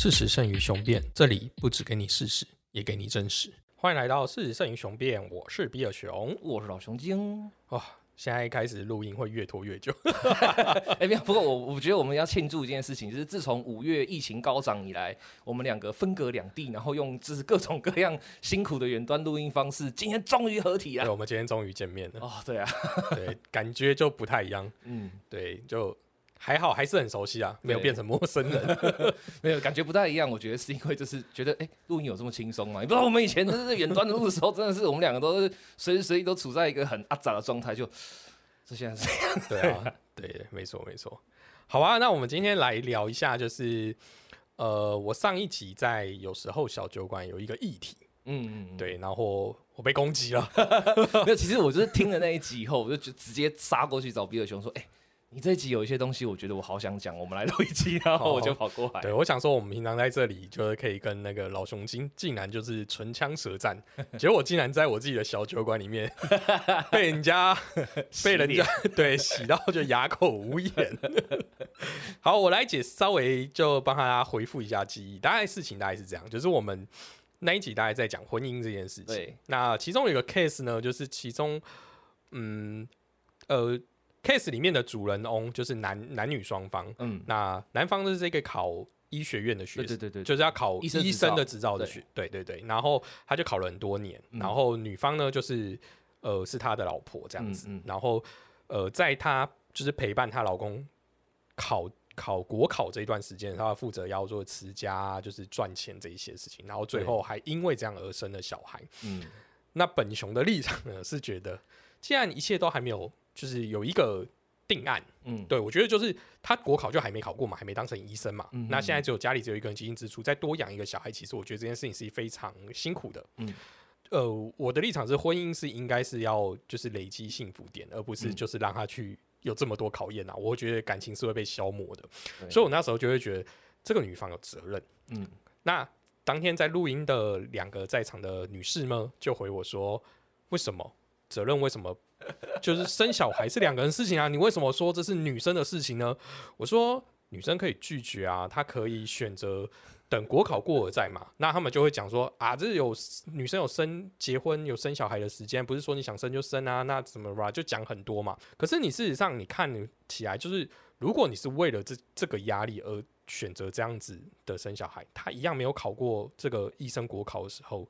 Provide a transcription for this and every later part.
事实胜于雄辩，这里不只给你事实，也给你真实。欢迎来到事实胜于雄辩，我是比尔熊。我是老熊精。哇、现在开始录音会越拖越久。哎，没有，不过我我觉得我们要庆祝一件事情，就是自从五月疫情高涨以来，我们两个分隔两地，然后用就是各种各样辛苦的远端录音方式，今天终于合体对，了。我们今天终于见面了。哦，对啊，对，感觉就不太一样。嗯，对，就还好，还是很熟悉啊，没有对变成陌生人。没有感觉不太一样。我觉得是因为就是觉得，哎，录音有这么轻松吗？你不知道我们以前真的是远端录的时候，真的是我们两个都是随时随地都处在一个很阿杂的状态，就这现在是这样。对啊，对，没错没错。好啊，那我们今天来聊一下，就是呃，我上一集在有时候小酒馆有一个议题，嗯。对，然后我被攻击了。没有，其实我就是听了那一集以后，我就直直接杀过去找比尔熊说：“哎、你这一集有一些东西，我觉得我好想讲，我们来录一集。”然后我就跑过来。对，我想说，我们平常在这里就是可以跟那个老熊精，竟然就是唇枪舌战，结果我竟然在我自己的小酒馆里面 被人家被人家对洗到就哑口无言。好，我来解稍微就帮大家回复一下记忆，大概事情大概是这样，就是我们那一集大概在讲婚姻这件事情。对，那其中有一个 case 呢，就是其中嗯呃 case 里面的主人翁就是男男女双方，嗯，那男方是这个考医学院的学生，对对对对，就是要考医生的执照的学，对。对对。然后他就考了很多年，嗯。然后女方呢就是呃是他的老婆这样子，然后呃在他就是陪伴他老公考考国考这一段时间，她负责要做持家啊，就是赚钱这一些事情，然后最后还因为这样而生了小孩。嗯，那本熊的立场呢是觉得，既然一切都还没有，就是有一个定案。嗯，对，我觉得就是他国考就还没考过嘛，还没当成医生嘛。嗯那现在只有家里只有一个人基因支出，再多养一个小孩，其实我觉得这件事情是非常辛苦的。嗯，呃，我的立场是，婚姻是应该是要就是累积幸福点，而不是嗯就是让他去有这么多考验啊。我觉得感情是会被消磨的，所以我那时候就会觉得这个女方有责任。嗯，那当天在录音的两个在场的女士们就回我说：“为什么责任？为什么就是生小孩是两个人事情啊？你为什么说这是女生的事情呢？”我说：“女生可以拒绝啊，她可以选择等国考过了再嘛。”那他们就会讲说：“啊，这有女生有生结婚有生小孩的时间，不是说你想生就生啊，那怎么吧？就讲很多嘛。可是你事实上你看起来就是，如果你是为了这这个压力而选择这样子的生小孩，他一样没有考过这个医生国考的时候，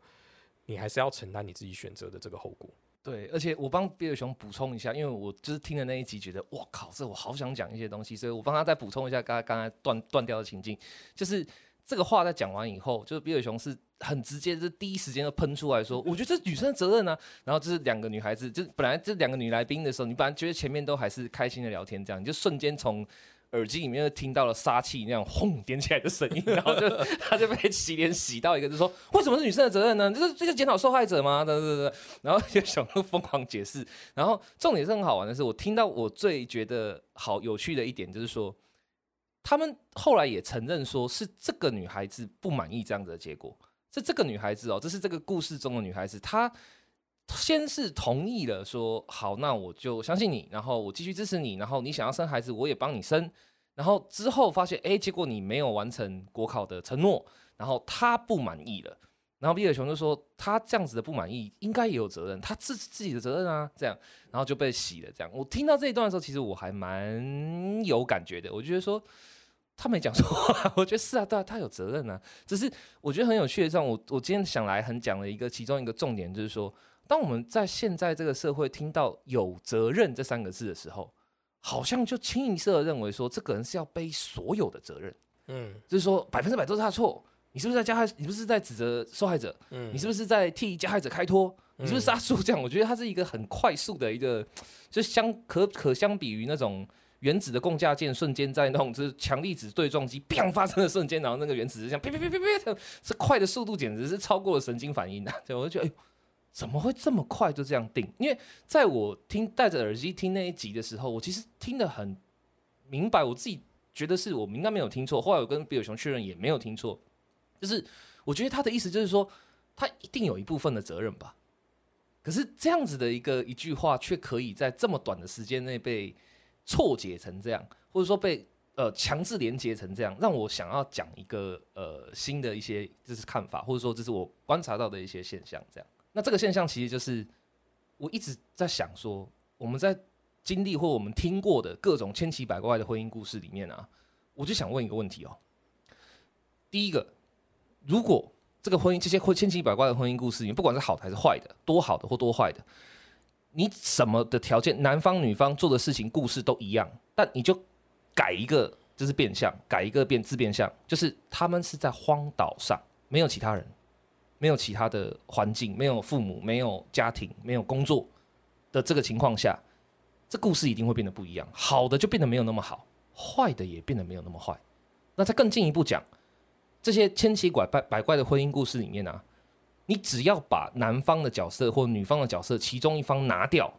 你还是要承担你自己选择的这个后果。对，而且我帮比尔熊补充一下，因为我就是听了那一集，觉得哇靠，这我好想讲一些东西，所以我帮他再补充一下刚刚才断断掉的情境，就是这个话在讲完以后，就是比尔熊是很直接，就是第一时间就喷出来说，我觉得这女生的责任啊。然后就是两个女孩子，就本来这两个女来宾的时候，你本来觉得前面都还是开心的聊天，这样你就瞬间从。耳机里面就听到了杀气那样轰点起来的声音，然后就 他就被洗脸洗到一个，就说为什么是女生的责任呢？这是这是检讨受害者吗？对对对，然后就想疯狂解释，然后重点是很好玩的是，我听到我最觉得好有趣的一点就是说，他们后来也承认说是这个女孩子不满意这样子的结果，是这个女孩子哦，这是这个故事中的女孩子，她先是同意了说好，那我就相信你，然后我继续支持你，然后你想要生孩子，我也帮你生，然后之后发现，哎，结果你没有完成国考的承诺，然后他不满意了。然后比尔熊就说，他这样子的不满意，应该也有责任，他自自己的责任啊，这样，然后就被洗了。这样，我听到这一段的时候，其实我还蛮有感觉的。我觉得说，他没讲错话，我觉得是啊，对啊，他有责任啊。只是我觉得很有趣的，上我我今天想来很讲的一个其中一个重点，就是说，当我们在现在这个社会听到“有责任”这三个字的时候，好像就清一色的认为说，这个人是要背所有的责任，嗯就是说百分之百都是他的错。你是不是在加害？你是不是在指责受害者？嗯你是不是在替加害者开脱？你是不是杀叔？这样，我觉得它是一个很快速的一个，就相可可相比于那种原子的共价键瞬间在那种就是强粒子对撞机砰发生的瞬间，然后那个原子是这样啪啪啪啪啪，这快的速度简直是超过了神经反应的。对，我就觉得，哎呦，怎么会这么快就这样定？因为在我听戴着耳机听那一集的时候，我其实听得很明白，我自己觉得是我应该没有听错。后来我跟比尔熊确认也没有听错，就是我觉得他的意思就是说，他一定有一部分的责任吧。可是这样子的一个一句话，却可以在这么短的时间内被错解成这样，或者说被呃强制连接成这样，让我想要讲一个呃新的一些就是看法，或者说这是我观察到的一些现象。这样，那这个现象其实就是我一直在想说，我们在经历或我们听过的各种千奇百怪的婚姻故事里面啊，我就想问一个问题哦。第一个，如果这个婚姻这些婚千奇百怪的婚姻故事里面，不管是好的还是坏的，多好的或多坏的，你什么的条件，男方女方做的事情故事都一样，但你就改一个，就是变相，改一个变自变相，就是他们是在荒岛上，没有其他人，没有其他的环境，没有父母，没有家庭，没有工作的这个情况下，这故事一定会变得不一样，好的就变得没有那么好，坏的也变得没有那么坏。那再更进一步讲。这些千奇百怪百怪的婚姻故事里面啊，你只要把男方的角色或女方的角色其中一方拿掉，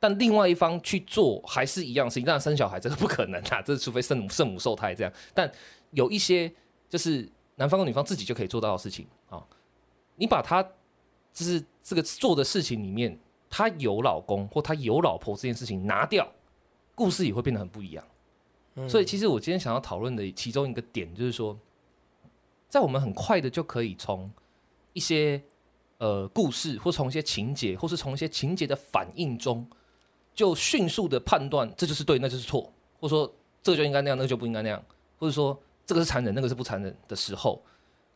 但另外一方去做还是一样事情，当然生小孩这个不可能啊，这除非圣母圣母受胎这样。但有一些就是男方和女方自己就可以做到的事情啊，你把他就是这个做的事情里面，他有老公或他有老婆这件事情拿掉，故事也会变得很不一样。所以，其实我今天想要讨论的其中一个点就是说。在我们很快的就可以从一些呃故事，或从一些情节，或是从一些情节的反应中，就迅速的判断这就是对，那就是错，或者说这个就应该那样，那个就不应该那样，或者说这个是残忍，那个是不残忍的时候，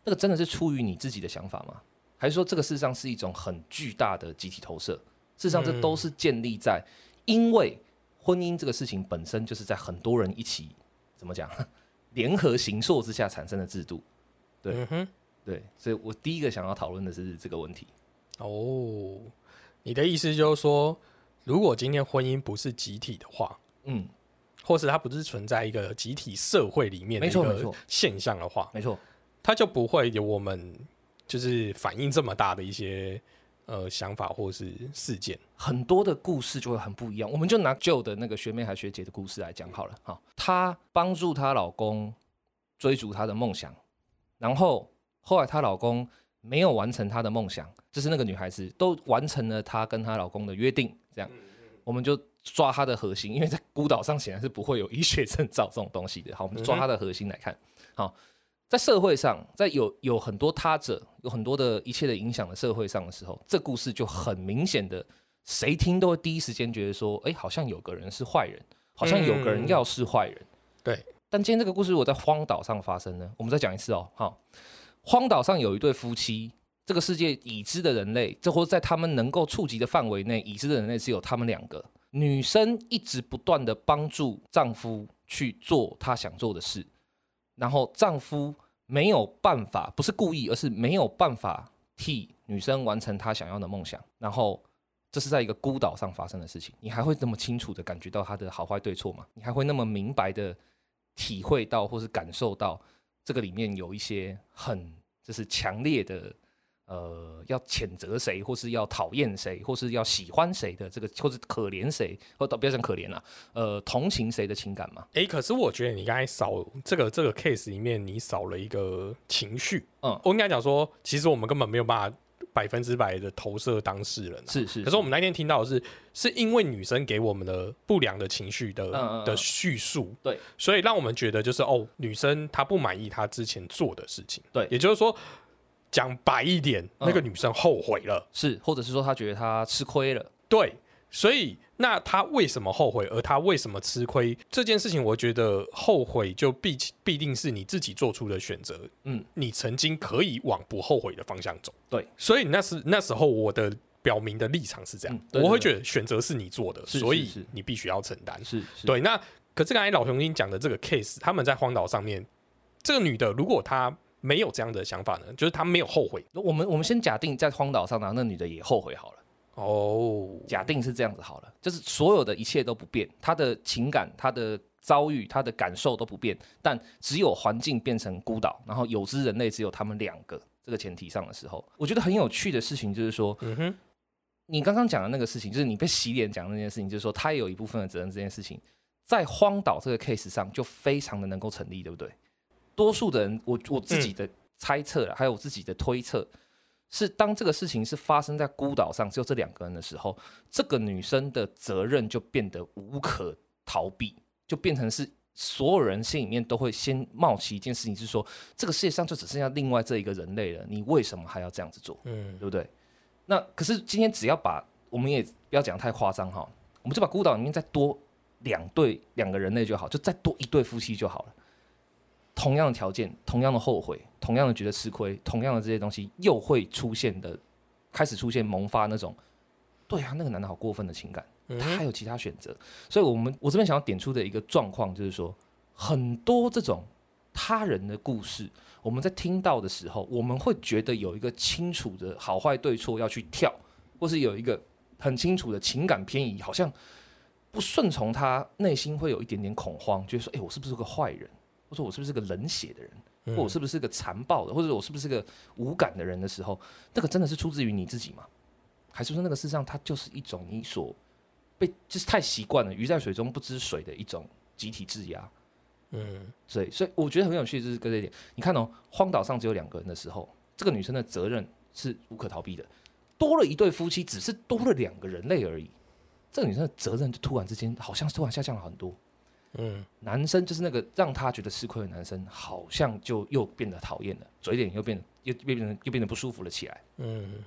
那个真的是出于你自己的想法吗？还是说这个事实上是一种很巨大的集体投射？事实上，这都是建立在因为婚姻这个事情本身就是在很多人一起怎么讲 联合行硕之下产生的制度。对，对，所以我第一个想要讨论的是这个问题。哦，你的意思就是说，如果今天婚姻不是集体的话，嗯，或是它不是存在一个集体社会里面的一个现象的话，没错，它就不会有我们就是反应这么大的一些呃想法或是事件，很多的故事就会很不一样。我们就拿旧的那个学妹还学姐的故事来讲好了，哈，她帮助她老公追逐她的梦想。然后后来她老公没有完成她的梦想，就是那个女孩子都完成了她跟她老公的约定，这样我们就抓她的核心，因为在孤岛上显然是不会有医学证照这种东西的。好，我们抓她的核心来看。好，在社会上，在有有很多他者，有很多的一切的影响的社会上的时候，这故事就很明显的，谁听都会第一时间觉得说，哎，好像有个人是坏人，好像有个人要是坏人，对。但今天这个故事如果在荒岛上发生呢？我们再讲一次哦，好，荒岛上有一对夫妻，这个世界已知的人类，这或在他们能够触及的范围内，已知的人类只有他们两个。女生一直不断的帮助丈夫去做她想做的事，然后丈夫没有办法，不是故意，而是没有办法替女生完成她想要的梦想。然后这是在一个孤岛上发生的事情，你还会这么清楚的感觉到它的好坏对错吗？你还会那么明白的？体会到或是感受到这个里面有一些很就是强烈的呃要谴责谁或是要讨厌谁或是要喜欢谁的这个或是可怜谁或不要讲可怜了呃同情谁的情感嘛？哎，可是我觉得你刚才少这个这个 case 里面你少了一个情绪。嗯，我应该讲说，其实我们根本没有办法。百分之百的投射当事人是是，可是我们那天听到的是，是因为女生给我们的不良的情绪的的叙述，对，所以让我们觉得就是哦，女生她不满意她之前做的事情，对，也就是说讲白一点，那个女生后悔了，是，或者是说她觉得她吃亏了，对。所以，那她为什么后悔？而她为什么吃亏？这件事情，我觉得后悔就必必定是你自己做出的选择。嗯，你曾经可以往不后悔的方向走。对，所以那是那时候我的表明的立场是这样。我会觉得选择是你做的，所以你必须要承担。是，对。那可是刚才老雄鹰讲的这个 case，他们在荒岛上面，这个女的如果她没有这样的想法呢？就是他没有后悔。我们我们先假定在荒岛上然后，那女的也后悔好了。哦，假定是这样子好了，就是所有的一切都不变，他的情感、他的遭遇、他的感受都不变，但只有环境变成孤岛，然后有知人类只有他们两个这个前提上的时候，我觉得很有趣的事情就是说，嗯哼，你刚刚讲的那个事情，就是你被洗脸讲那件事情，就是说他也有一部分的责任，这件事情在荒岛这个 case 上就非常的能够成立，对不对？多数的人，我我自己的猜测了，还有我自己的推测。是当这个事情是发生在孤岛上只有这两个人的时候，这个女生的责任就变得无可逃避，就变成是所有人心里面都会先冒起一件事情，是说这个世界上就只剩下另外这一个人类了，你为什么还要这样子做？嗯对不对？那可是今天只要把我们也不要讲太夸张哈，我们就把孤岛里面再多两对两个人类就好，就再多一对夫妻就好了。同样的条件，同样的后悔，同样的觉得吃亏，同样的这些东西，又会出现的，开始出现萌发那种，对啊，那个男的好过分的情感，嗯他还有其他选择。所以，我们我这边想要点出的一个状况，就是说，很多这种他人的故事，我们在听到的时候，我们会觉得有一个清楚的好坏对错要去跳，或是有一个很清楚的情感偏移，好像不顺从他，内心会有一点点恐慌，觉得说，哎、我是不是个坏人？或者我是不是个冷血的人？嗯或我是不是个残暴的，或者我是不是个无感的人的时候，那个真的是出自于你自己吗？还是说那个事实上它就是一种你所被就是太习惯了鱼在水中不知水的一种集体质押？嗯所以，所以我觉得很有趣，就是跟这一点，你看哦，荒岛上只有两个人的时候，这个女生的责任是无可逃避的。多了一对夫妻，只是多了两个人类而已，这个女生的责任就突然之间好像突然下降了很多。嗯男生就是那个让他觉得吃亏的男生，好像就又变得讨厌了，嘴脸又变得又又变得又变得不舒服了起来。嗯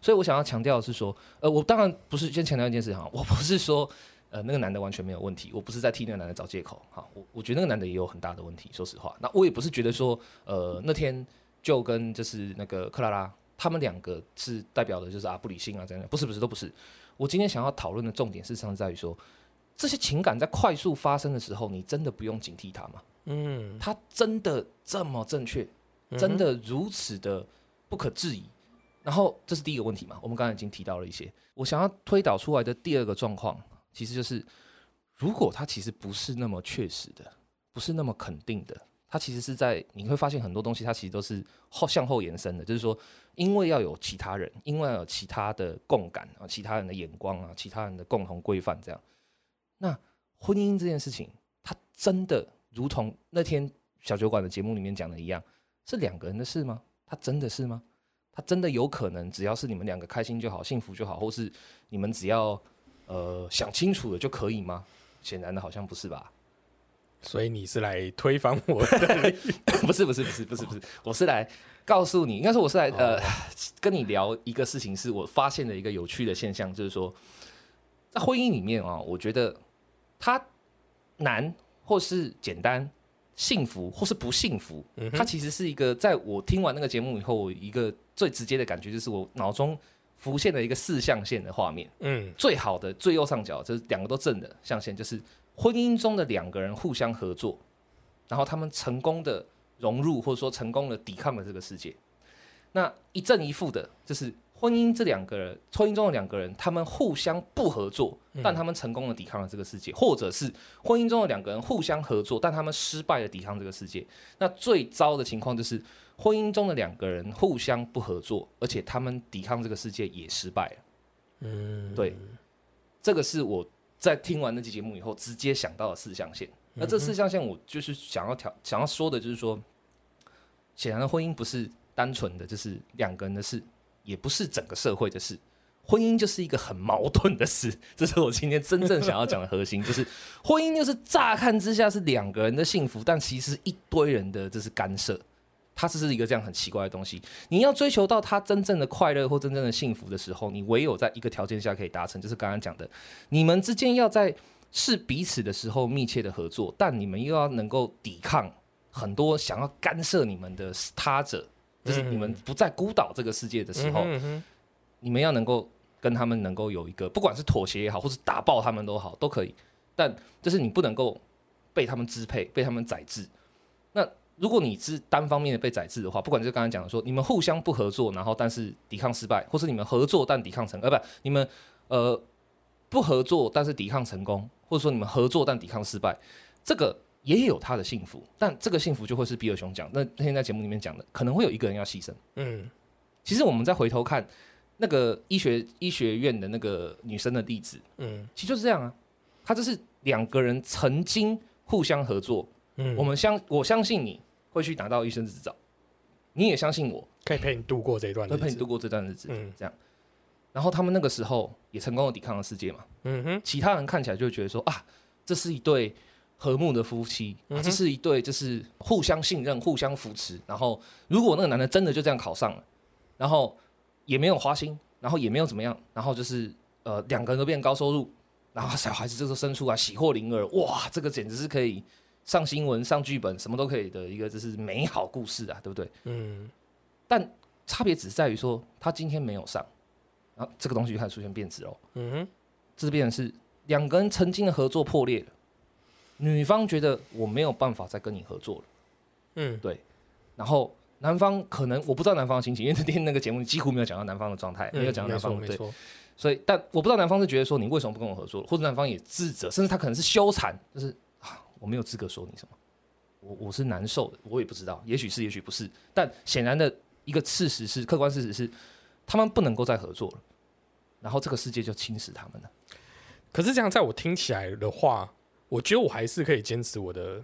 所以我想要强调的是说，呃，我当然不是先强调一件事哈，我不是说呃那个男的完全没有问题，我不是在替那个男的找借口哈，我我觉得那个男的也有很大的问题，说实话，那我也不是觉得说呃那天就跟就是那个克拉拉他们两个是代表的就是啊不理性啊这样，不是不是都不是，我今天想要讨论的重点事实上在于说。这些情感在快速发生的时候，你真的不用警惕它吗？嗯，它真的这么正确？真的如此的不可置疑？然后这是第一个问题嘛？我们刚才已经提到了一些，我想要推导出来的第二个状况，其实就是如果它其实不是那么确实的，不是那么肯定的，它其实是在你会发现很多东西，它其实都是后向后延伸的，就是说，因为要有其他人，因为要有其他的共感啊，其他人的眼光啊，其他人的共同规范，这样。那婚姻这件事情，它真的如同那天小酒馆的节目里面讲的一样，是两个人的事吗？它真的是吗？它真的有可能只要是你们两个开心就好、幸福就好，或是你们只要呃想清楚了就可以吗？显然的好像不是吧？所以你是来推翻我的？不是不是不是不是不是，我是来告诉你，应该说我是来呃哦跟你聊一个事情，是我发现的一个有趣的现象，就是说在婚姻里面啊，我觉得它难或是简单。幸福或是不幸福，嗯它其实是一个，在我听完那个节目以后，我一个最直接的感觉就是我脑中浮现了一个四象限的画面。嗯最好的最右上角就是两个都正的象限，就是婚姻中的两个人互相合作，然后他们成功的融入或者说成功的抵抗了这个世界。那一正一负的，就是婚姻这两个人，婚姻中的两个人，他们互相不合作，但他们成功的抵抗了这个世界，或者是婚姻中的两个人互相合作，但他们失败的抵抗这个世界。那最糟的情况就是婚姻中的两个人互相不合作，而且他们抵抗这个世界也失败了。嗯，对，这个是我在听完那期节目以后直接想到的四象限。那这四象限，我就是想要调想要说的，就是说，显然的婚姻不是单纯的就是两个人的事，也不是整个社会的事。婚姻就是一个很矛盾的事，这是我今天真正想要讲的核心，就是婚姻就是乍看之下是两个人的幸福，但其实一堆人的这是干涉。它只是一个这样很奇怪的东西。你要追求到他真正的快乐或真正的幸福的时候，你唯有在一个条件下可以达成，就是刚刚讲的，你们之间要在是彼此的时候密切的合作，但你们又要能够抵抗很多想要干涉你们的他者，就是你们不再孤岛这个世界的时候，嗯哼你们要能够跟他们能够有一个，不管是妥协也好，或是打爆他们都好，都可以。但就是你不能够被他们支配，被他们宰制。那如果你是单方面的被宰制的话，不管是刚才讲的说，你们互相不合作，然后但是抵抗失败，或是你们合作但抵抗成，呃，不，你们呃不合作但是抵抗成功，或者说你们合作但抵抗失败，这个也有他的幸福，但这个幸福就会是比尔熊讲，那那天在节目里面讲的，可能会有一个人要牺牲。嗯。其实我们再回头看那个医学医学院的那个女生的例子，嗯。其实就是这样啊，她就是两个人曾经互相合作，嗯，我们相我相信你会去拿到医生执照，你也相信我可以陪你度过这一段日子。会陪你度过这段日子，嗯。这样。然后他们那个时候也成功的抵抗了世界嘛，嗯哼，其他人看起来就会觉得说啊，这是一对和睦的夫妻，嗯这是一对就是互相信任、互相扶持。然后，如果那个男的真的就这样考上了，然后也没有花心，然后也没有怎么样，然后就是呃两个人都变高收入，然后小孩子这时候生出来喜获麟儿，哇，这个简直是可以上新闻、上剧本，什么都可以的一个就是美好故事啊，对不对？嗯但差别只在于说他今天没有上，然后这个东西就开始出现变质哦。嗯哼，这变成是两个人曾经的合作破裂了，女方觉得我没有办法再跟你合作了，嗯。对。然后男方可能我不知道男方的心情，因为那天那个节目几乎没有讲到男方的状态，没有讲到男方的对，所以但我不知道男方是觉得说你为什么不跟我合作，或者男方也自责，甚至他可能是羞惭，就是啊我没有资格说你什么，我我是难受的，我也不知道，也许是也许不是，但显然的一个事实是客观事实是他们不能够再合作了，然后这个世界就侵蚀他们了。可是这样，在我听起来的话，我觉得我还是可以坚持我的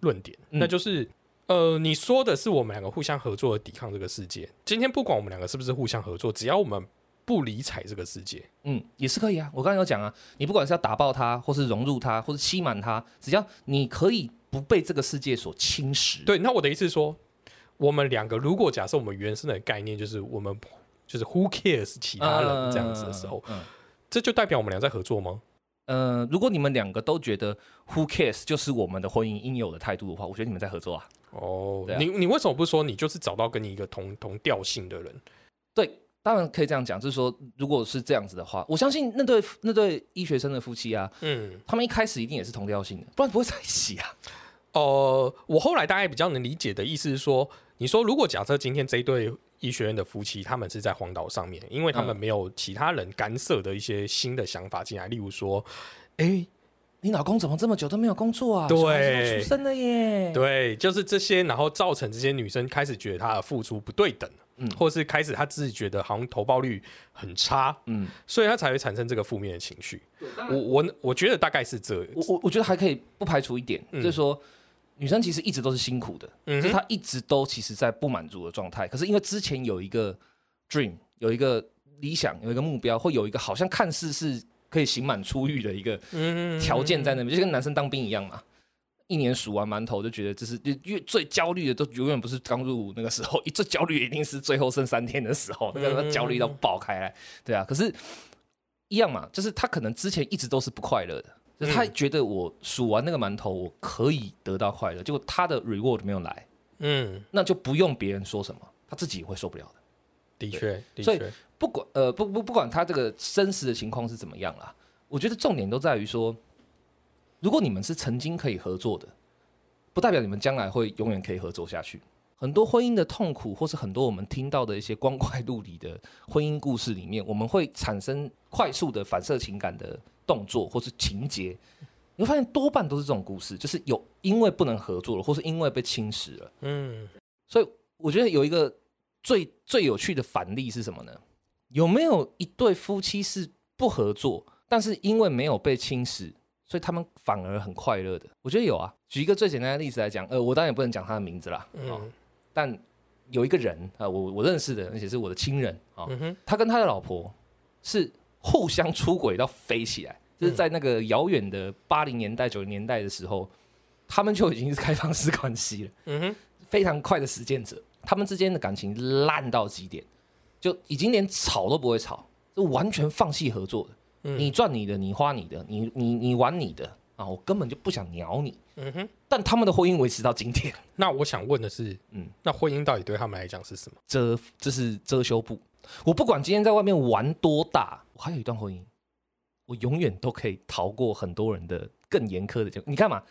论点，嗯那就是，呃，你说的是我们两个互相合作的抵抗这个世界。今天不管我们两个是不是互相合作，只要我们不理睬这个世界，嗯，也是可以啊。我刚才有讲啊，你不管是要打爆它，或是融入它，或是欺瞒它，只要你可以不被这个世界所侵蚀。，对，那我的意思是说，我们两个如果假设我们原生的概念就是我们就是 who cares 其他人这样子的时候，嗯，这就代表我们俩在合作吗？呃，如果你们两个都觉得 who cares 就是我们的婚姻应有的态度的话，我觉得你们在合作啊。哦，你你为什么不说你就是找到跟你一个同同调性的人？对，当然可以这样讲，就是说，如果是这样子的话，我相信那对那对医学生的夫妻啊，嗯，他们一开始一定也是同调性的，不然不会在一起啊。呃，我后来大概比较能理解的意思是说，你说如果假设今天这一对医学院的夫妻，他们是在荒岛上面，因为他们嗯没有其他人干涉的一些新的想法进来，例如说，哎、你老公怎么这么久都没有工作啊？对出生了耶。对，就是这些，然后造成这些女生开始觉得她的付出不对等，嗯或是开始她自己觉得好像投报率很差，嗯，所以她才会产生这个负面的情绪。我我我觉得大概是这，我我我觉得还可以不排除一点，嗯就是说女生其实一直都是辛苦的，嗯，就是她一直都其实在不满足的状态。可是因为之前有一个 dream，有一个理想，有一个目标，会有一个好像看似是可以刑满出狱的一个嗯条件在那边，就跟男生当兵一样嘛。一年数完馒头就觉得这是越最焦虑的，都永远不是刚入伍那个时候，一最焦虑一定是最后剩三天的时候，那个嗯焦虑到爆开来，对啊。可是，一样嘛，就是他可能之前一直都是不快乐的，就是他嗯觉得我数完那个馒头，我可以得到快乐，结果他的 reward 没有来，嗯，那就不用别人说什么，他自己也会受不了的。的确，的所以确，不管呃不不不管他这个真实的情况是怎么样啦，我觉得重点都在于说，如果你们是曾经可以合作的，不代表你们将来会永远可以合作下去。很多婚姻的痛苦，或是很多我们听到的一些光怪陆离的婚姻故事里面，我们会产生快速的反射情感的动作或是情节。你会发现多半都是这种故事，就是有因为不能合作了，或是因为被侵蚀了。嗯所以我觉得有一个最最有趣的反例是什么呢？有没有一对夫妻是不合作，但是因为没有被侵蚀，所以他们反而很快乐的？我觉得有啊。举一个最简单的例子来讲，呃，我当然也不能讲他的名字啦，哦，嗯但有一个人啊、呃我我认识的，而且是我的亲人啊、哦嗯，他跟他的老婆是互相出轨到飞起来，就是在那个遥远的八零年代、九零年代的时候，他们就已经是开放式关系了。嗯哼，非常快的实践者，他们之间的感情烂到极点，就已经连吵都不会吵，就完全放弃合作的。嗯你赚你的，你花你的，你你你玩你的啊，我根本就不想鸟你。嗯哼。但他们的婚姻维持到今天，那我想问的是，嗯嗯，那婚姻到底对他们来讲是什么？遮这是遮羞布。我不管今天在外面玩多大，我还有一段婚姻，我永远都可以逃过很多人的更严苛的结果。你看嘛，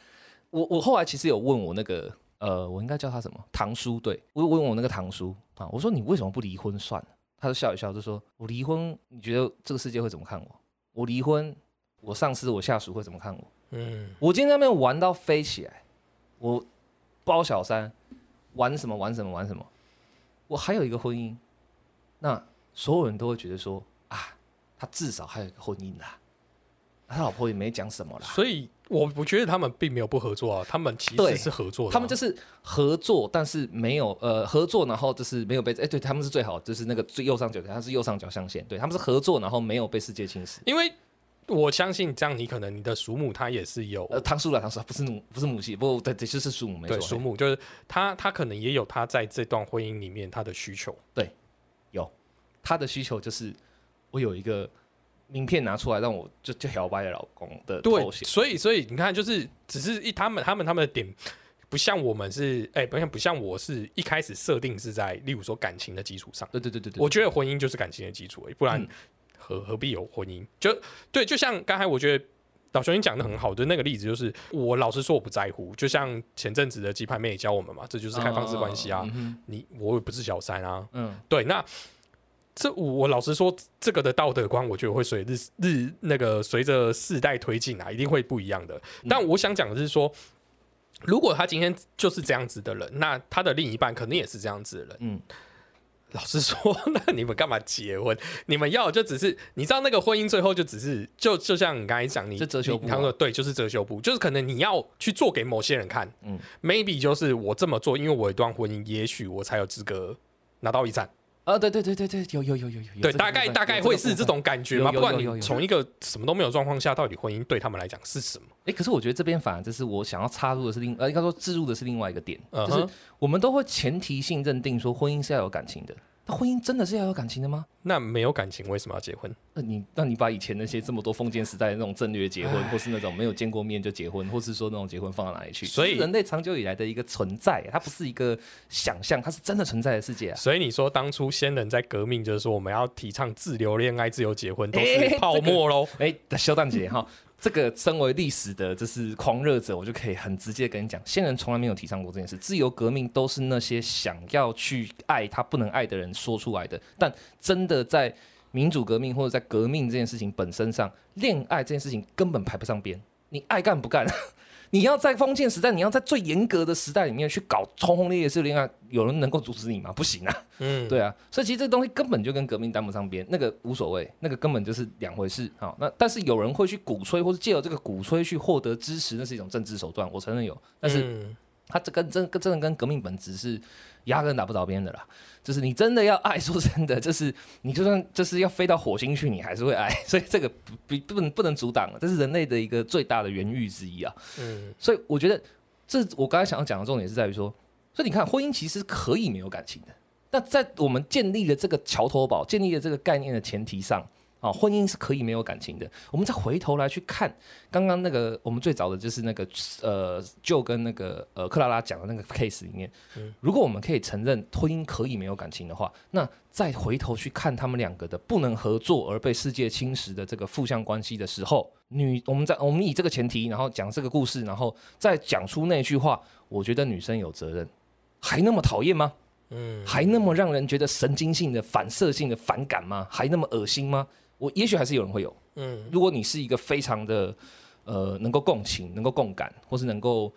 我我后来其实有问我那个呃，我应该叫他什么堂叔？对我有问我那个堂叔啊，我说你为什么不离婚算了？他就笑一笑，就说我离婚，你觉得这个世界会怎么看我？我离婚，我上司我下属会怎么看我？嗯我今天在那边玩到飞起来，我包小三，玩什么玩什么玩什么，我还有一个婚姻，那所有人都会觉得说啊，他至少还有一个婚姻啦，他老婆也没讲什么啦，所以我我觉得他们并没有不合作啊，他们其实是合作的啊、他们就是合作，但是没有呃合作，然后就是没有被哎、对他们是最好，就是那个最右上角，他是右上角象限，对他们是合作，然后没有被世界侵蚀，因为我相信这样，你可能你的属母她也是有呃，堂叔了，堂叔不是母不是母系，不对对，就是属母没错。对属母，就是她她可能也有她在这段婚姻里面她的需求。对有。他的需求就是我有一个名片拿出来让我就就摇摆的老公的对头，衔。所以所以你看，就是只是一他们他们他们的点。不像我们是哎，不像不像我是一开始设定是在，例如说感情的基础上，对对对对对，我觉得婚姻就是感情的基础而已，不然嗯何何必有婚姻？就对，就像刚才我觉得老兄你讲的很好的那个例子，就是我老实说我不在乎，就像前阵子的鸡排妹也教我们嘛，这就是开放式关系啊，嗯哼你我也不是小三啊，嗯对，那这我我老实说，这个的道德观，我觉得会随日日那个随着世代推进啊，一定会不一样的。嗯但我想讲的是说，如果他今天就是这样子的人，那他的另一半肯定也是这样子的人。嗯，老实说，那你们干嘛结婚？你们要就只是你知道那个婚姻最后就只是就就像你刚才讲，你是遮羞布啊你他说对，就是遮羞布，就是可能你要去做给某些人看，嗯嗯，maybe 就是我这么做，因为我有一段婚姻，也许我才有资格拿到遗产。啊，对对对对对，有有有有有，有对，大概大概会是这种感觉嘛？不然有有有你从一个什么都没有状况下，到底婚姻对他们来讲是什么？哎，可是我觉得这边反而就是我想要插入的是另呃，应该说置入的是另外一个点，就是我们都会前提性认定说婚姻是要有感情的，那婚姻真的是要有感情的吗？那没有感情为什么要结婚？那你那你把以前那些这么多封建时代的那种战略结婚，或是那种没有见过面就结婚，或是说那种结婚放到哪里去？所以人类长久以来的一个存在，它不是一个想象，它是真的存在的世界啊。所以你说当初先人在革命，就是说我们要提倡自由恋爱、自由结婚，都哎是泡沫喽。哎，修蛋姐哈，这个身为历史的就是狂热者，我就可以很直接跟你讲，先人从来没有提倡过这件事。自由革命都是那些想要去爱他不能爱的人说出来的，但真的在民主革命或者在革命这件事情本身上，恋爱这件事情根本排不上边。你爱干不干？你要在封建时代，你要在最严格的时代里面去搞轰轰烈烈式恋爱，有人能够阻止你吗？不行啊！嗯，对啊，所以其实这东西根本就跟革命搭不上边，那个无所谓，那个根本就是两回事。好，那但是有人会去鼓吹，或是借由这个鼓吹去获得支持，那是一种政治手段，我承认有，但是嗯它这跟真跟真的跟革命本质是压根打不着边的啦。就是你真的要爱，说真的，就是你就算就是要飞到火星去，你还是会爱，所以这个不不不能不能阻挡，这是人类的一个最大的原欲之一啊。嗯所以我觉得，这我刚才想要讲的重点是在于说，所以你看，婚姻其实可以没有感情的。那在我们建立了这个桥头堡、建立了这个概念的前提上，啊，婚姻是可以没有感情的。我们再回头来去看刚刚那个我们最早的就是那个呃，就跟那个呃克拉拉讲的那个 case 里面，如果我们可以承认婚姻可以没有感情的话，那再回头去看他们两个的不能合作而被世界侵蚀的这个负向关系的时候，女我们在我们以这个前提，然后讲这个故事，然后再讲出那句话，我觉得女生有责任，还那么讨厌吗？嗯，还那么让人觉得神经性的、反射性的反感吗？还那么恶心吗？我也许还是有人会有。嗯如果你是一个非常的呃能够共情、能够共感，或是能够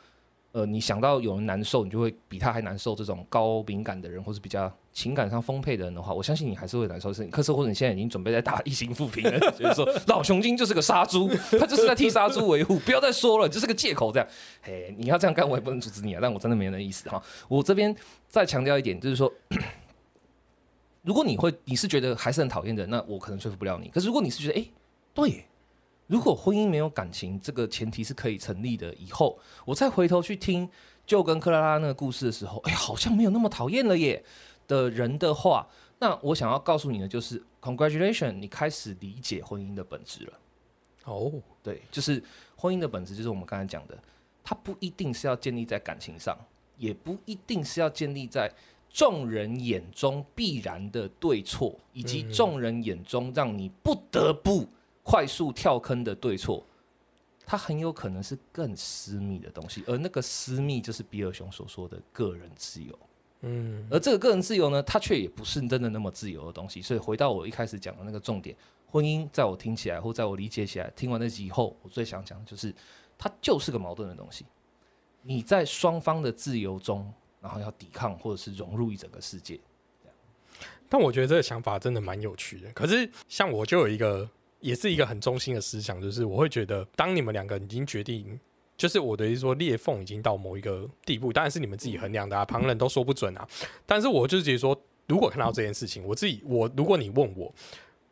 呃你想到有人难受，你就会比他还难受，这种高敏感的人，或是比较情感上丰沛的人的话，我相信你还是会难受。是，可是或者你现在已经准备在打一星复评了，就是说老熊精就是个杀猪，他就是在替杀猪维护，不要再说了，就是个借口这样。嘿，你要这样干，我也不能阻止你啊，但我真的没有那意思哈。我这边再强调一点，就是说。如果你会你是觉得还是很讨厌的，那我可能说服不了你。可是如果你是觉得，哎、对，如果婚姻没有感情，这个前提是可以成立的。以后我再回头去听就跟克拉拉那个故事的时候，哎、好像没有那么讨厌了耶的人的话，那我想要告诉你的就是，congratulation，你开始理解婚姻的本质了。哦，对，就是婚姻的本质，就是我们刚才讲的，它不一定是要建立在感情上，也不一定是要建立在众人眼中必然的对错，以及嗯众人眼中让你不得不快速跳坑的对错。它很有可能是更私密的东西，而那个私密就是比尔熊所说的个人自由。嗯而这个个人自由呢，它却也不是真的那么自由的东西。所以回到我一开始讲的那个重点，婚姻在我听起来或在我理解起来，听完那集以后，我最想讲的就是，它就是个矛盾的东西。你在双方的自由中，然后要抵抗或者是融入一整个世界。但我觉得这个想法真的蛮有趣的。可是像我就有一个，也是一个很中心的思想，就是我会觉得，当你们两个已经决定，就是我的意思说裂缝已经到某一个地步，当然是你们自己衡量的啊，旁人都说不准啊。但是我就是觉得说，如果看到这件事情，我自己我如果你问我。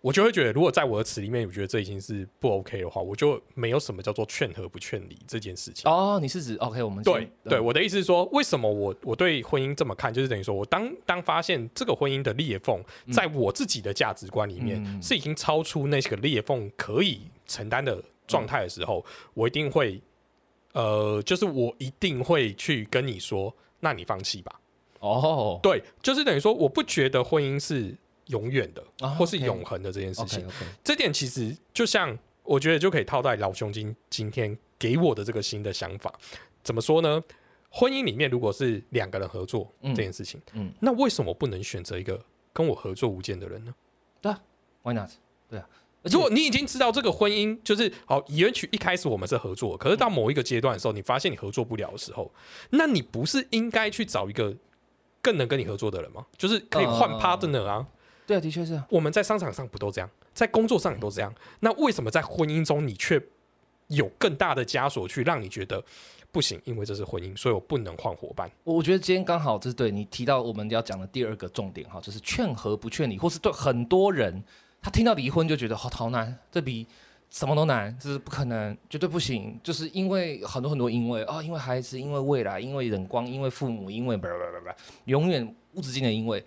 我就会觉得，如果在我的词里面，我觉得这已经是不 OK 的话，我就没有什么叫做劝和不劝离这件事情。哦，你是指 OK？我们对对，我的意思是说，为什么我我对婚姻这么看，就是等于说我当当发现这个婚姻的裂缝，在我自己的价值观里面、嗯是已经超出那个裂缝可以承担的状态的时候，我一定会，呃，就是我一定会去跟你说，那你放弃吧。哦对，就是等于说，我不觉得婚姻是永远的，啊或是永恒的这件事情。这点其实就像我觉得就可以套在老兄今今天给我的这个新的想法。怎么说呢？婚姻里面如果是两个人合作嗯这件事情，嗯那为什么不能选择一个跟我合作无间的人呢？啊 Why not？对啊，如果你已经知道这个婚姻就是好，也许一开始我们是合作，可是到某一个阶段的时候，你发现你合作不了的时候，那你不是应该去找一个更能跟你合作的人吗？就是可以换嗯 partner 啊。对啊，的确是啊，我们在商场上不都这样，在工作上也都这样。那为什么在婚姻中你却有更大的枷锁，去让你觉得不行？因为这是婚姻，所以我不能换伙伴。我我觉得今天刚好这是对你提到我们要讲的第二个重点哈，就是劝和不劝离，或是对很多人他听到离婚就觉得好好难，这比什么都难，这是不可能，绝对不行，就是因为很多很多因为啊、因为孩子，因为未来，因为冷光，因为父母，因为不不不不，永远无止境的因为。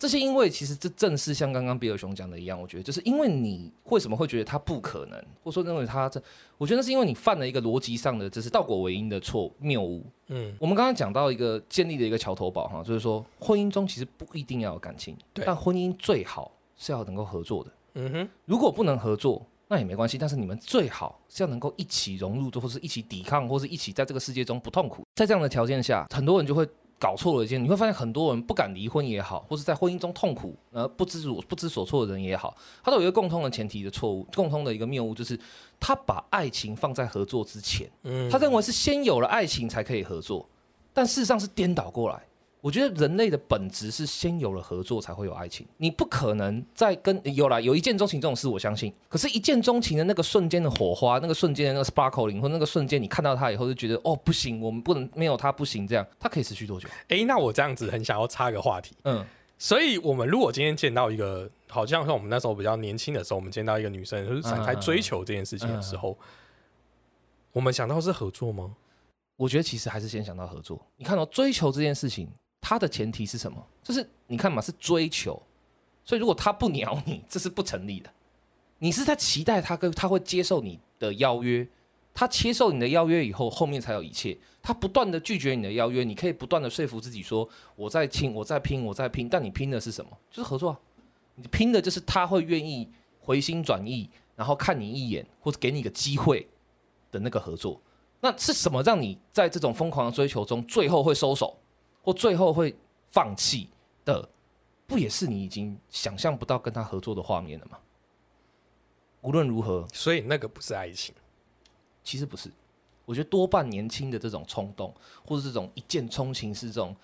这些因为其实这正是像刚刚比尔熊讲的一样，我觉得就是因为你为什么会觉得他不可能，或者说认为他这，我觉得那是因为你犯了一个逻辑上的就是倒果为因的错误谬误。嗯，我们刚刚讲到一个建立的一个桥头堡哈，就是说婚姻中其实不一定要有感情，对但婚姻最好是要能够合作的。嗯哼，如果不能合作，那也没关系，但是你们最好是要能够一起融入，或是一起抵抗，或是一起在这个世界中不痛苦。在这样的条件下，很多人就会搞错了一件，你会发现很多人不敢离婚也好，或是在婚姻中痛苦，呃，不知所不知所措的人也好，他都有一个共通的前提的错误，共通的一个谬误，就是他把爱情放在合作之前。嗯，他认为是先有了爱情才可以合作，但事实上是颠倒过来。我觉得人类的本质是先有了合作才会有爱情，你不可能在跟有啦有一见钟情这种事，我相信。可是，一见钟情的那个瞬间的火花，那个瞬间的那个 sparkling，或那个瞬间你看到他以后就觉得哦不行，我们不能没有他不行，这样它可以持续多久？诶，那我这样子很想要插个话题。嗯所以，我们如果今天见到一个，好像像我们那时候比较年轻的时候，我们见到一个女生就是展开追求这件事情的时候，我们想到是合作吗？我觉得其实还是先想到合作。你看到、追求这件事情，它的前提是什么？就是你看嘛，是追求。所以如果他不鸟你，这是不成立的。你是在期待他跟他会接受你的邀约，他接受你的邀约以后，后面才有一切。他不断的拒绝你的邀约，你可以不断的说服自己说，我在拼，我在拼，我在拼。但你拼的是什么？就是合作啊。你拼的就是他会愿意回心转意，然后看你一眼，或者给你一个机会的那个合作。那是什么让你在这种疯狂的追求中，最后会收手，或最后会放弃的？不也是你已经想象不到跟他合作的画面了吗？无论如何，所以那个不是爱情。其实不是。我觉得多半年轻的这种冲动，或者这种一见钟情，是这种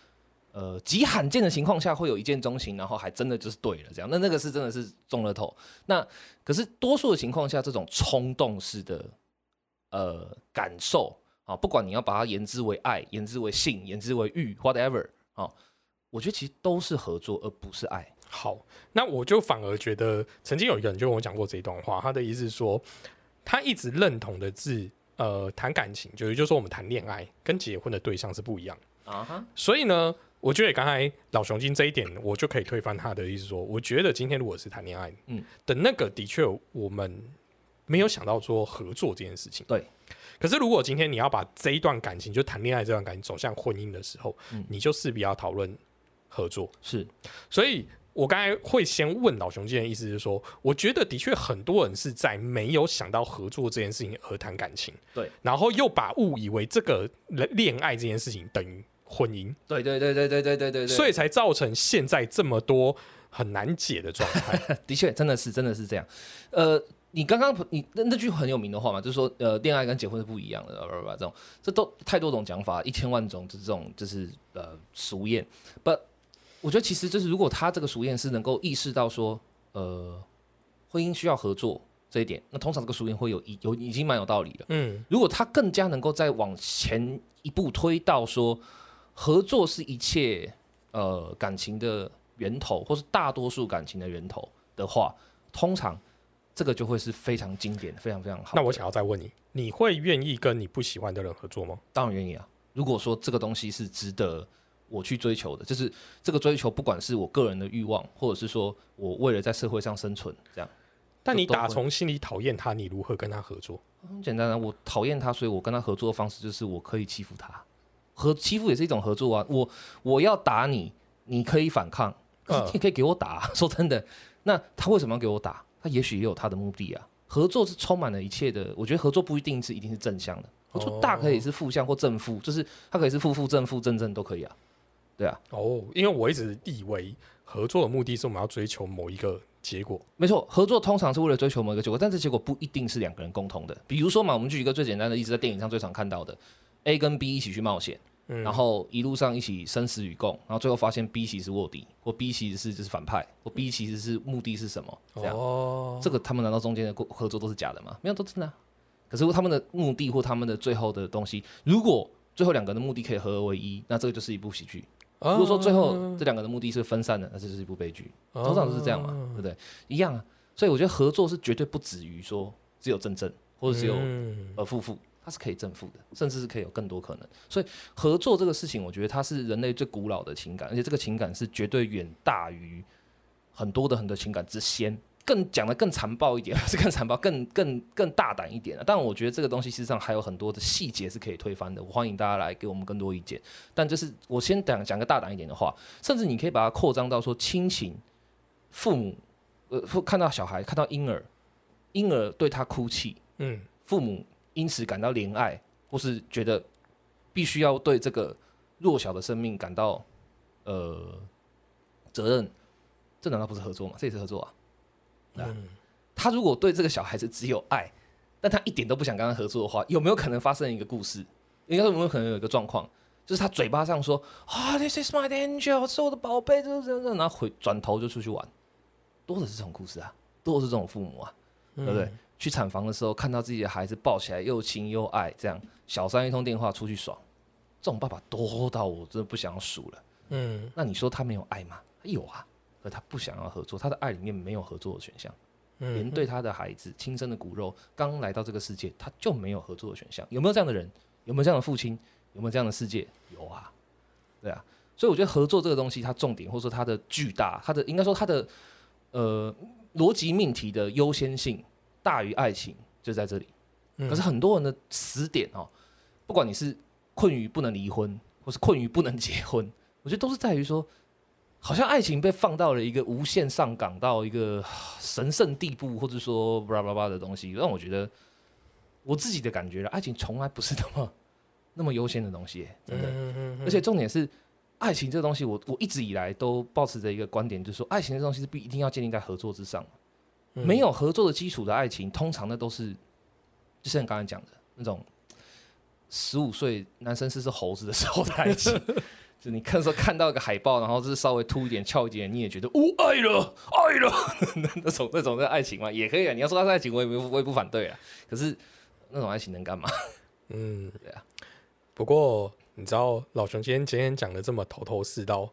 呃极罕见的情况下会有一见钟情，然后还真的就是对了这样。那那个是真的是中了头。那可是多数的情况下，这种冲动式的呃感受啊，不管你要把它言之为爱、言之为性、言之为欲，whatever 啊，我觉得其实都是合作，而不是爱。好，那我就反而觉得，曾经有一个人就跟我讲过这一段话，他的意思是说，他一直认同的是，呃，谈感情，就是就是说我们谈恋爱跟结婚的对象是不一样。啊哈，所以呢，我觉得刚才老熊精这一点，我就可以推翻他的意思说，我觉得今天如果是谈恋爱，嗯嗯的那个，的确我们没有想到说合作这件事情。对。可是如果今天你要把这一段感情，就谈恋爱这段感情走向婚姻的时候，嗯你就势必要讨论合作。是所以我刚才会先问老熊今天意思是说，我觉得的确很多人是在没有想到合作这件事情而谈感情，对，然后又把误以为这个恋爱这件事情等于婚姻，对对对对对对对对对，所以才造成现在这么多很难解的状态。的确，真的是，真的是这样。呃，你刚刚你那那句很有名的话嘛，就是说，呃，恋爱跟结婚是不一样的，这种这都太多种讲法，一千万种，这种就是呃俗谚。But 我觉得其实就是，如果他这个俗谚是能够意识到说，呃，婚姻需要合作这一点，那通常这个俗谚会有已有已经蛮有道理了。嗯，如果他更加能够再往前一步推到说，合作是一切呃感情的源头，或是大多数感情的源头的话，通常这个就会是非常经典、非常非常好的。那我想要再问你，你会愿意跟你不喜欢的人合作吗？当然愿意啊。如果说这个东西是值得我去追求的，就是这个追求，不管是我个人的欲望，或者是说我为了在社会上生存，这样但你打从心里讨厌他，你如何跟他合作？很简单啊。我讨厌他，所以我跟他合作的方式就是我可以欺负他，和欺负也是一种合作啊。我我要打你，你可以反抗，可是嗯你可以给我打啊、说真的，那他为什么要给我打？他也许也有他的目的啊。合作是充满了一切的，我觉得合作不一定是一定是正向的，合作大可以是负向或正负，就是它可以是负负正负正正都可以啊。对啊，哦，因为我一直以为合作的目的是我们要追求某一个结果。没错，合作通常是为了追求某一个结果，但是结果不一定是两个人共同的。比如说嘛，我们举一个最简单的例子，在电影上最常看到的，A 跟 B 一起去冒险，嗯然后一路上一起生死与共，然后最后发现 B 其实是卧底，或 B 其实是就是反派，或 B 其实是目的是什么？这样，哦，这个他们难道中间的合合作都是假的吗？没有，都真的啊、可是他们的目的或他们的最后的东西，如果最后两个人的目的可以合而为一，那这个就是一部喜剧。如如果说最后这两个人的目的是分散的，那这就是一部悲剧。通常都是这样嘛，哦对不对？一样啊。所以我觉得合作是绝对不止于说只有正正或者只有嗯呃负负，它是可以正负的，甚至是可以有更多可能。所以合作这个事情，我觉得它是人类最古老的情感，而且这个情感是绝对远大于很多的很多情感之先。更讲的更残暴一点，是更残暴、更更更大胆一点啊！但我觉得这个东西事实上还有很多的细节是可以推翻的。我欢迎大家来给我们更多意见。但就是我先讲讲个大胆一点的话，甚至你可以把它扩张到说亲情、父母，呃，或看到小孩，看到婴儿，婴儿对他哭泣，嗯父母因此感到怜爱，或是觉得必须要对这个弱小的生命感到呃责任，这难道不是合作吗？这也是合作啊。他如果对这个小孩子只有爱，但他一点都不想跟他合作的话，有没有可能发生一个故事？应该有没有可能有一个状况，就是他嘴巴上说啊、t h i s is my angel，是我的宝贝，这这这，然后回转头就出去玩，多的是这种故事啊，多的是这种父母啊，对不对？去产房的时候看到自己的孩子抱起来又亲又爱，这样小三一通电话出去爽，这种爸爸多到我真的不想数了。嗯那你说他没有爱吗？他有啊，可他不想要合作，他的爱里面没有合作的选项。连嗯，对他的孩子亲生的骨肉刚来到这个世界，他就没有合作的选项。有没有这样的人？有没有这样的父亲？有没有这样的世界？有啊，对啊。所以我觉得合作这个东西，它重点或者说它的巨大，它的应该说它的呃逻辑命题的优先性大于爱情，就在这里。嗯可是很多人的死点哦，不管你是困于不能离婚，或是困于不能结婚，我觉得都是在于说，好像爱情被放到了一个无限上岗到一个神圣地步，或者说巴拉巴拉的东西，让我觉得我自己的感觉了，爱情从来不是那么 那么优先的东西，真的。嗯而且重点是，爱情这个东西我，我一直以来都保持着一个观点，就是说，爱情这东西是不一定要建立在合作之上。嗯没有合作的基础的爱情，通常那都是，就像你刚才讲的那种，十五岁男生是是猴子的时候的爱情。就你看时候看到一个海报，然后就是稍微凸一点、翘一点，你也觉得哦爱了爱了 那种那种的爱情嘛，也可以啊。你要说它是爱情，我也不我也不反对啊。可是那种爱情能干嘛？嗯，对啊。不过你知道老熊今天今天讲的这么头头是道，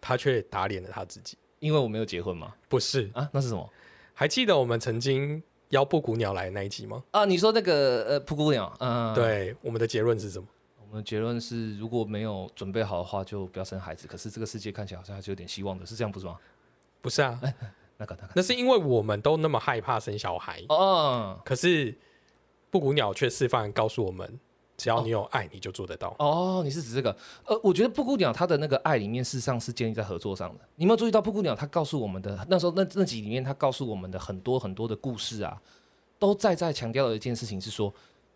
他却打脸了他自己。因为我没有结婚吗。不是，啊，那是什么？还记得我们曾经邀布谷鸟来的那一集吗？啊，你说那个呃布谷鸟，嗯，。对，我们的结论是什么？我们的结论是，如果没有准备好的话，就不要生孩子。可是这个世界看起来好像还是有点希望的，是这样不是吗？不是啊，那个那个那是因为我们都那么害怕生小孩，哦可是布谷鸟却示范告诉我们，只要你有爱，你就做得到。哦，你是指这个？呃，我觉得布谷鸟它的那个爱里面，事实上是建立在合作上的。你有没有注意到布谷鸟它告诉我们的那时候那那集里面，它告诉我们的很多很多的故事啊，都在在强调的一件事情是说，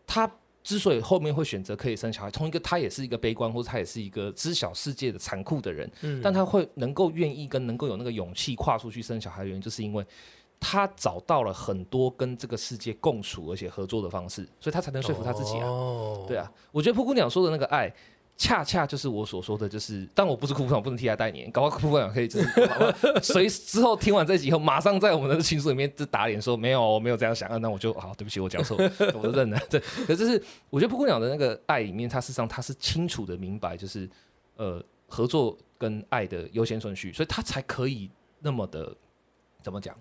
他之所以后面会选择可以生小孩，从一个他也是一个悲观，或者他也是一个知晓世界的残酷的人，嗯但他会能够愿意跟能够有那个勇气跨出去生小孩的原因，就是因为他找到了很多跟这个世界共处而且合作的方式，所以他才能说服他自己啊。哦对，啊，我觉得布姑娘说的那个爱，恰恰就是我所说的，就是但我不是蒲姑娘，不能替他代言，搞不好蒲姑娘可以就是随之后听完这集以后，马上在我们的群组里面就打脸说没有，我没有这样想，啊那我就好，对不起，我讲错，我就认了。对，可是是我觉得布姑娘的那个爱里面，她事实上她是清楚的明白，就是呃合作跟爱的优先顺序，所以他才可以那么的怎么讲？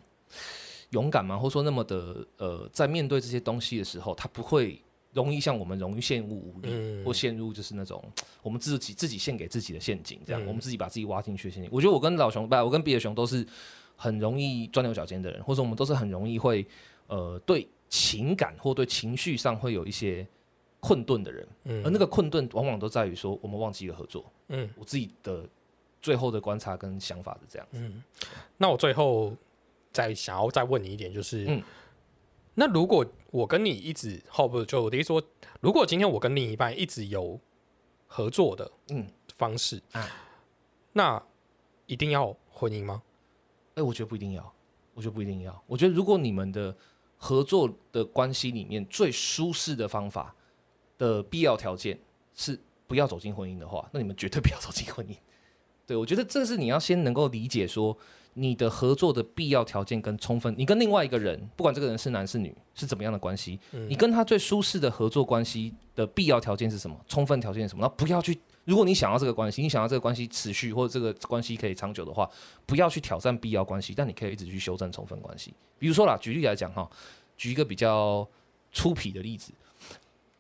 勇敢吗？或者说那么的呃，在面对这些东西的时候，他不会容易像我们容易陷入无力，嗯或陷入就是那种 我们自己自己陷给自己的陷阱，这样、嗯我们自己把自己挖进去的陷阱。我觉得我跟老熊，不，我跟比尔熊都是很容易钻牛角尖的人，或者我们都是很容易会呃对情感或对情绪上会有一些困顿的人，嗯而那个困顿往往都在于说我们忘记了合作。嗯我自己的最后的观察跟想法是这样子。嗯，那我最后再想要再问你一点，就是，嗯那如果我跟你一直，后不就我的意思说，如果今天我跟另一半一直有合作的嗯，方式，啊那一定要婚姻吗？哎、我觉得不一定要，我觉得不一定要。我觉得如果你们的合作的关系里面最舒适的方法的必要条件是不要走进婚姻的话，那你们绝对不要走进婚姻。对我觉得这是你要先能够理解说你的合作的必要条件跟充分，你跟另外一个人，不管这个人是男是女，是怎么样的关系，你跟他最舒适的合作关系的必要条件是什么？充分条件是什么？然后不要去，如果你想要这个关系，你想要这个关系持续或者这个关系可以长久的话，不要去挑战必要关系，但你可以一直去修正充分关系。比如说啦，举例来讲哈，举一个比较粗鄙的例子，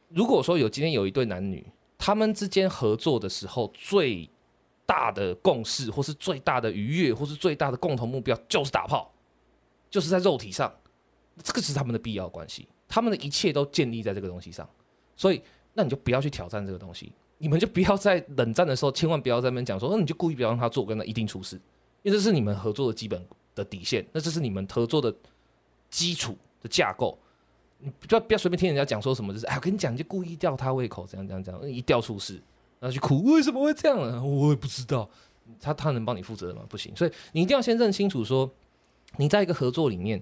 如果说有今天有一对男女，他们之间合作的时候最大的共识，或是最大的愉悦，或是最大的共同目标，就是打炮，就是在肉体上，这个是他们的必要关系，他们的一切都建立在这个东西上，所以那你就不要去挑战这个东西，你们就不要在冷战的时候，千万不要在那边讲说，那你就故意不要让他做，跟他一定出事，因为这是你们合作的基本的底线，那这是你们合作的基础的架构。你不要不要随便听人家讲说什么，就是哎，我跟你讲，就故意吊他胃口，怎样怎样怎样，一吊出事，然后去哭，为什么会这样呢？我也不知道，他他能帮你负责吗？不行，所以你一定要先认清楚说，你在一个合作里面，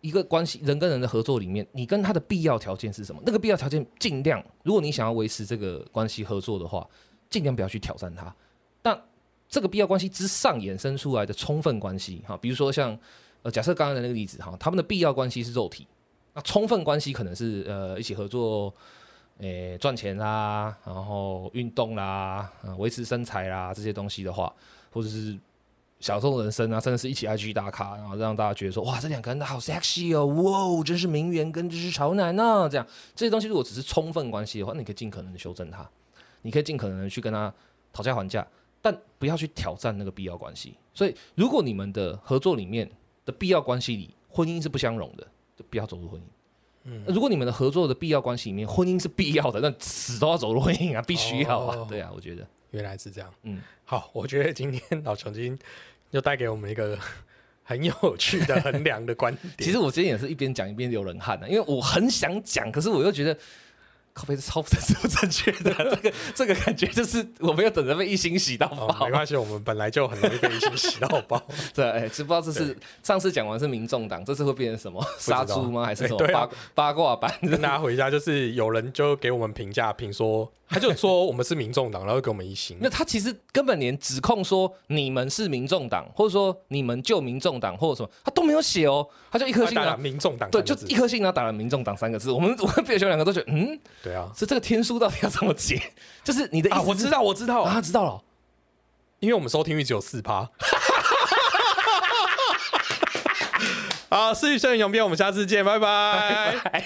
一个关系人跟人的合作里面，你跟他的必要条件是什么？那个必要条件尽量，如果你想要维持这个关系合作的话，尽量不要去挑战他。但这个必要关系之上衍生出来的充分关系，哈，比如说像呃，假设刚刚的那个例子哈，他们的必要关系是肉体，那充分关系可能是呃一起合作，诶、赚钱啦，然后运动啦，啊维持身材啦这些东西的话，或者是享受人生啊，甚至是一起 IG 打卡，然后让大家觉得说哇，这两个人好 sexy 哦，哇，真是名媛跟真是潮男啊，这样这些东西如果只是充分关系的话，那你可以尽可能的修正它，你可以尽可能的去跟他讨价还价，但不要去挑战那个必要关系。所以，如果你们的合作里面的必要关系里，婚姻是不相容的，就不要走入婚姻。嗯，如果你们的合作的必要关系里面，婚姻是必要的，那死都要走入婚姻啊，必须要啊，哦对啊，我觉得，原来是这样。嗯，好，我觉得今天老穷金又带给我们一个很有趣的衡量的观点。其实我今天也是一边讲一边流冷汗的、因为我很想讲，可是我又觉得。靠背是超不正不正确的，这个这个感觉就是我们要等着被一星洗到哦，爆没。关系，我们本来就很容易被一心洗到爆。对，哎，知不知道这是上次讲完是民众党，这次会变成什么杀猪吗？还是什么八八卦版？跟大家回家，就是有人就给我们评价，评说他就说我们是民众党，然后给我们一星。那他其实根本连指控说你们是民众党，或者说你们救民众党或者什么，他都没有写哦，他就一颗星啊他打了，民众党对，就一颗星，然后打了民众党三个字。我们我跟毕尔兄两个都觉得，嗯，对啊。是这个天书到底要怎么解？就是你的意啊，思是我知道，我知道，啊，知道了。因为我们收听率只有四趴。好，是生永别，我们下次见，拜拜。哎